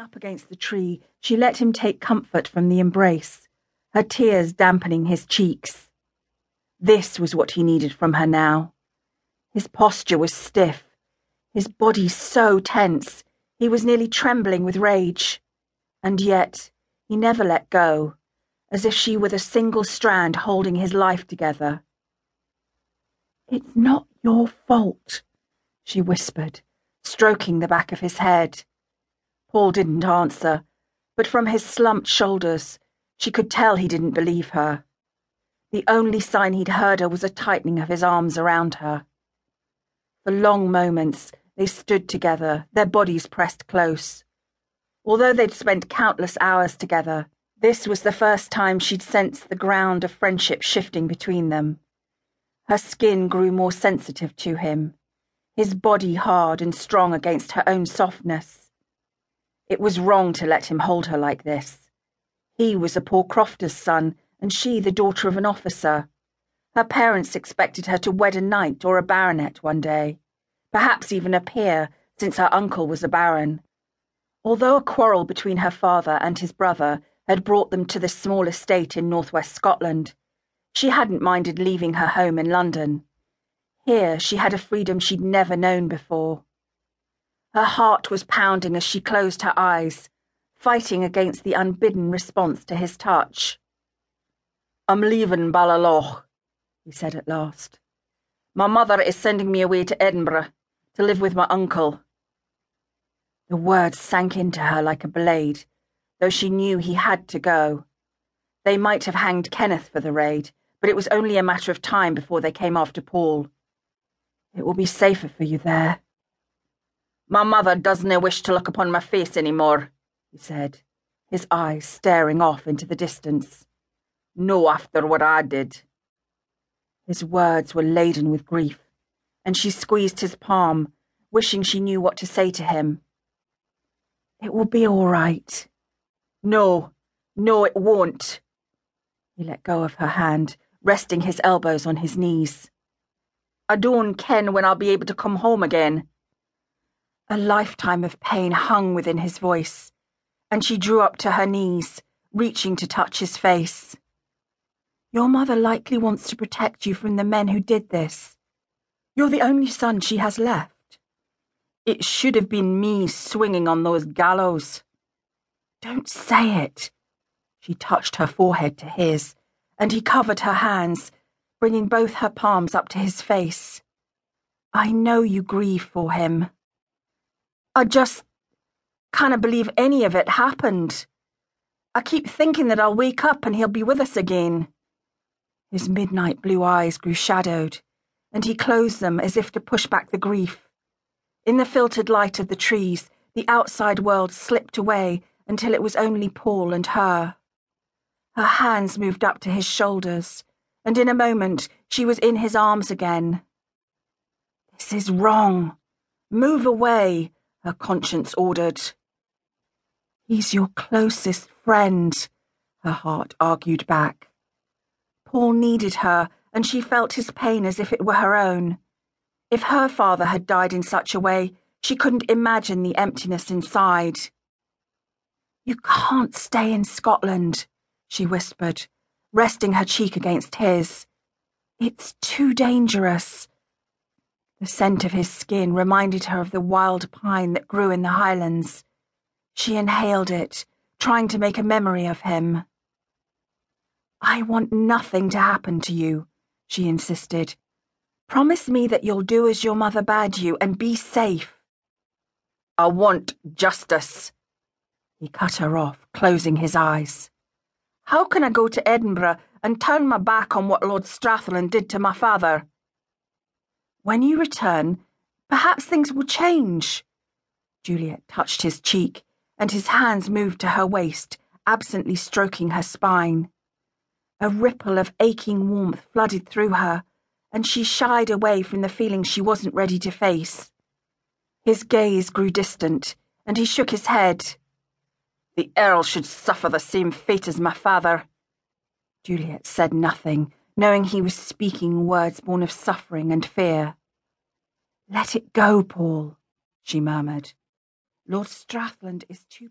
up against the tree, she let him take comfort from the embrace, her tears dampening his cheeks. This was what he needed from her now. His posture was stiff, his body so tense, he was nearly trembling with rage. And yet, he never let go, as if she were the single strand holding his life together. It's not your fault, she whispered, stroking the back of his head. Paul didn't answer, but from his slumped shoulders, she could tell he didn't believe her. The only sign he'd heard her was a tightening of his arms around her. For long moments, they stood together, their bodies pressed close. Although they'd spent countless hours together, this was the first time she'd sensed the ground of friendship shifting between them. Her skin grew more sensitive to him, his body hard and strong against her own softness. It was wrong to let him hold her like this. He was a poor crofter's son, and she the daughter of an officer. Her parents expected her to wed a knight or a baronet one day, perhaps even a peer, since her uncle was a baron. Although a quarrel between her father and his brother had brought them to this small estate in northwest Scotland, she hadn't minded leaving her home in London. Here she had a freedom she'd never known before. Her heart was pounding as she closed her eyes, fighting against the unbidden response to his touch. I'm leaving Balaloch, he said at last. My mother is sending me away to Edinburgh to live with my uncle. The words sank into her like a blade, though she knew he had to go. They might have hanged Kenneth for the raid, but it was only a matter of time before they came after Paul. It will be safer for you there. My mother doesn't wish to look upon my face any more, he said, his eyes staring off into the distance. No after what I did. His words were laden with grief, and she squeezed his palm, wishing she knew what to say to him. It will be all right. No, no, it won't. He let go of her hand resting his elbows on his knees. I don't ken when I'll be able to come home again. A lifetime of pain hung within his voice, and she drew up to her knees, reaching to touch his face. Your mother likely wants to protect you from the men who did this. You're the only son she has left. It should have been me swinging on those gallows. Don't say it. She touched her forehead to his and he covered her hands, bringing both her palms up to his face. I know you grieve for him. I just can't believe any of it happened. I keep thinking that I'll wake up and he'll be with us again. His midnight blue eyes grew shadowed, and he closed them as if to push back the grief. In the filtered light of the trees, the outside world slipped away until it was only Paul and her. Her hands moved up to his shoulders, and in a moment she was in his arms again. This is wrong. Move away, her conscience ordered. He's your closest friend, her heart argued back. Paul needed her, and she felt his pain as if it were her own. If her father had died in such a way, she couldn't imagine the emptiness inside. You can't stay in Scotland she whispered, resting her cheek against his. It's too dangerous. The scent of his skin reminded her of the wild pine that grew in the highlands. She inhaled it, trying to make a memory of him. I want nothing to happen to you, she insisted. Promise me that you'll do as your mother bade you and be safe. I want justice. He cut her off, closing his eyes. How can I go to Edinburgh and turn my back on what Lord Strathland did to my father? When you return, perhaps things will change. Juliette touched his cheek, and his hands moved to her waist, absently stroking her spine. A ripple of aching warmth flooded through her, and she shied away from the feeling she wasn't ready to face. His gaze grew distant, and he shook his head. The Earl should suffer the same fate as my father. Juliette said nothing, knowing he was speaking words born of suffering and fear. Let it go, Paul, she murmured. Lord Strathland is too